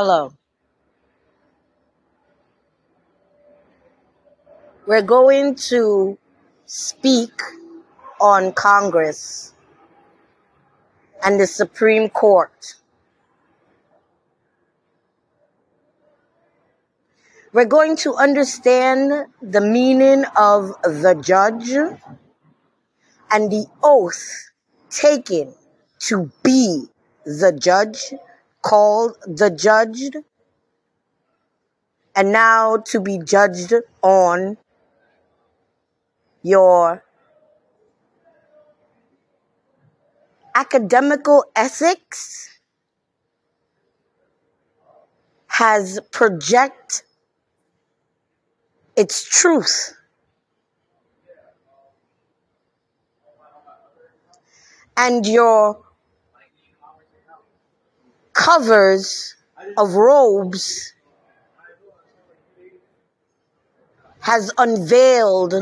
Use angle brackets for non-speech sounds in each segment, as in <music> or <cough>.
Hello. We're going to speak on Congress and the Supreme Court. We're going to understand the meaning of the judge and the oath taken to be the judge, called the judged, and now to be judged on your academical ethics has project its truth. And your covers of robes has unveiled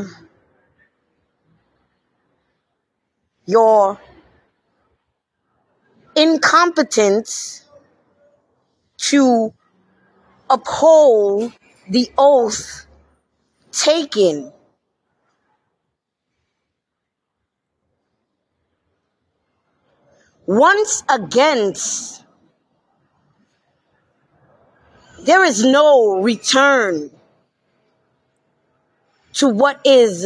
your incompetence to uphold the oath taken once against there is no return to what is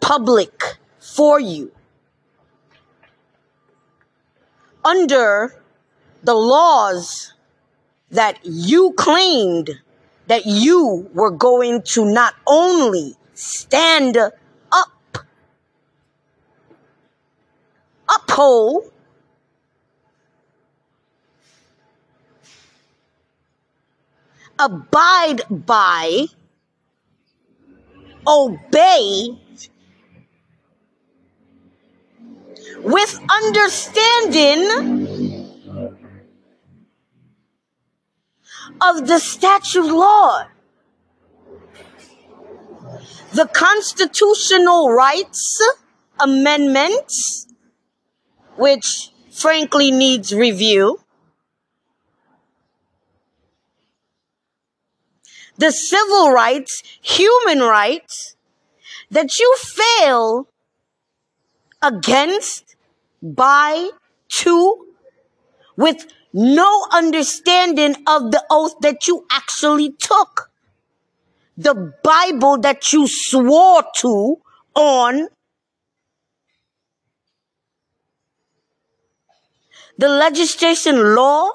public for you. Under the laws that you claimed that you were going to not only stand up, uphold, abide by, obey, with understanding of the statute law, the constitutional rights amendments, which frankly needs review, the civil rights, human rights that you fail against, by, to, with no understanding of the oath that you actually took. The Bible that you swore to on the legislation law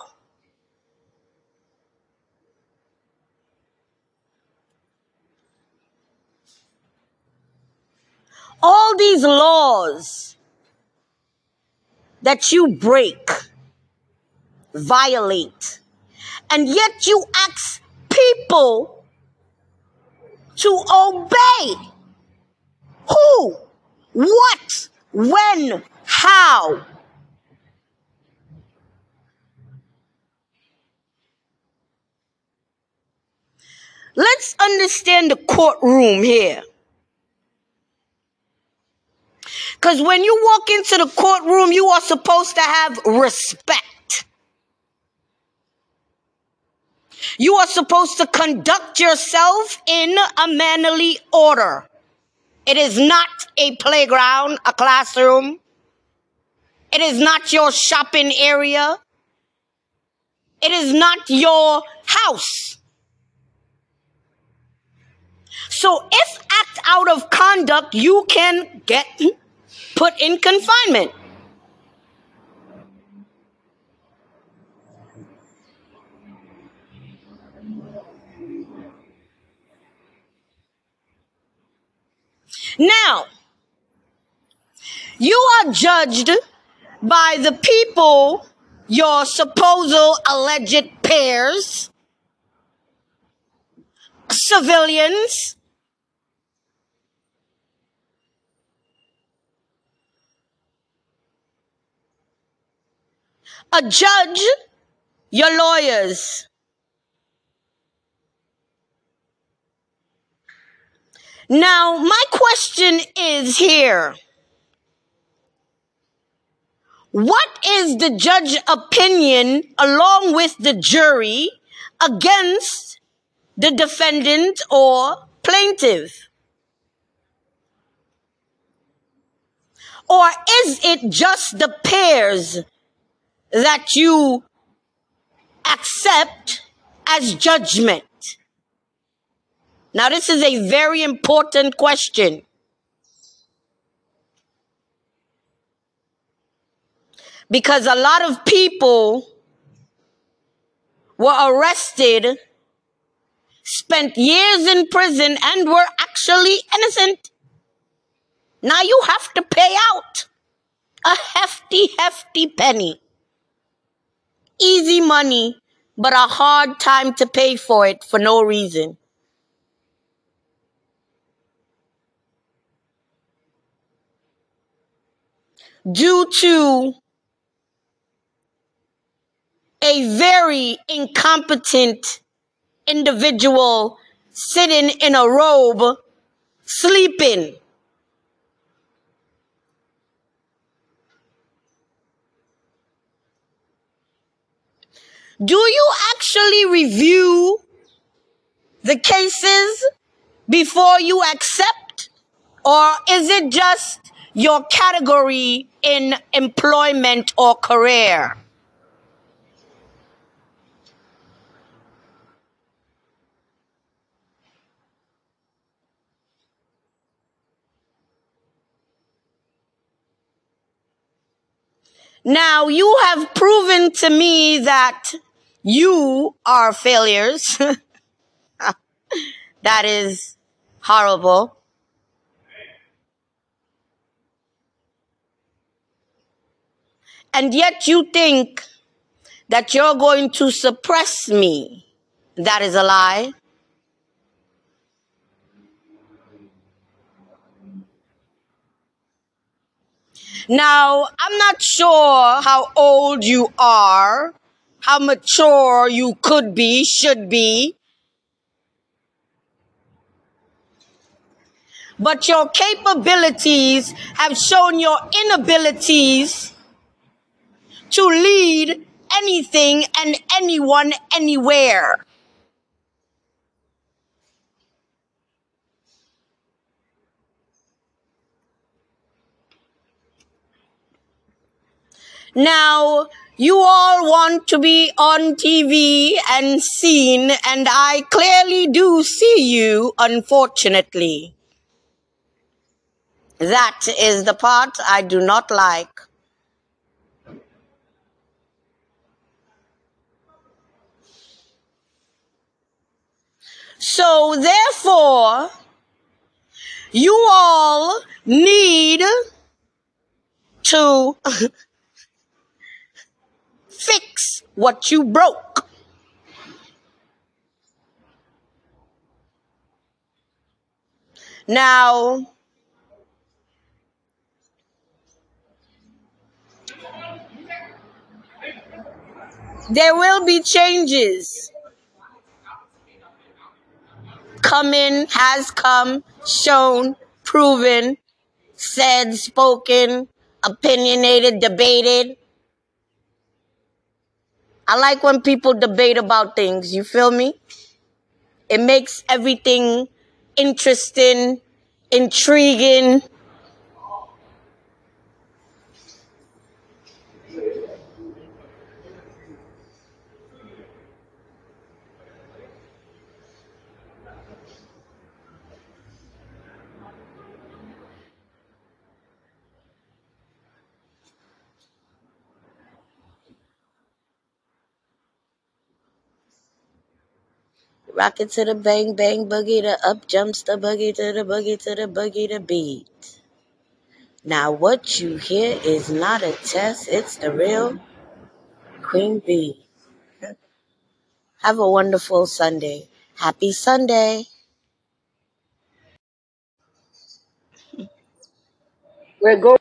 all these laws that you break violate. And yet you ask people to obey. Who? What? When? How? Let's understand the courtroom here. Because when you walk into the courtroom, you are supposed to have respect. You are supposed to conduct yourself in a mannerly order. It is not a playground, a classroom. It is not your shopping area. It is not your house. So if act out of conduct, you can get put in confinement. Now, you are judged by the people, your supposed alleged peers, civilians, a judge, your lawyers. Now, my question is here. What is the judge opinion along with the jury against the defendant or plaintiff? Or is it just the pairs that you accept as judgment? Now, this is a very important question. Because a lot of people were arrested, spent years in prison, and were actually innocent. Now you have to pay out a hefty, hefty penny. Easy money, but a hard time to pay for it for no reason. Due to a very incompetent individual sitting in a robe, sleeping. Do you actually review the cases before you accept? Or is it just your category in employment or career? Now you have proven to me that you are failures. <laughs> that is horrible. And yet you think that you're going to suppress me. That is a lie. Now, I'm not sure how old you are, how mature you could be, should be, but your capabilities have shown your inabilities to lead anything and anyone anywhere. Now, you all want to be on TV and seen, and I clearly do see you, unfortunately. That is the part I do not like. So, therefore, you all need to <laughs> fix what you broke. Now, there will be changes. Coming, has come, shown, proven, said, spoken, opinionated, debated. I like when people debate about things, you feel me? It makes everything interesting, intriguing. Rock it to the bang bang boogie, the up jumps the boogie to the boogie to the boogie to beat. Now what you hear is not a test, it's the real Queen Bee. Have a wonderful Sunday. Happy Sunday. We're going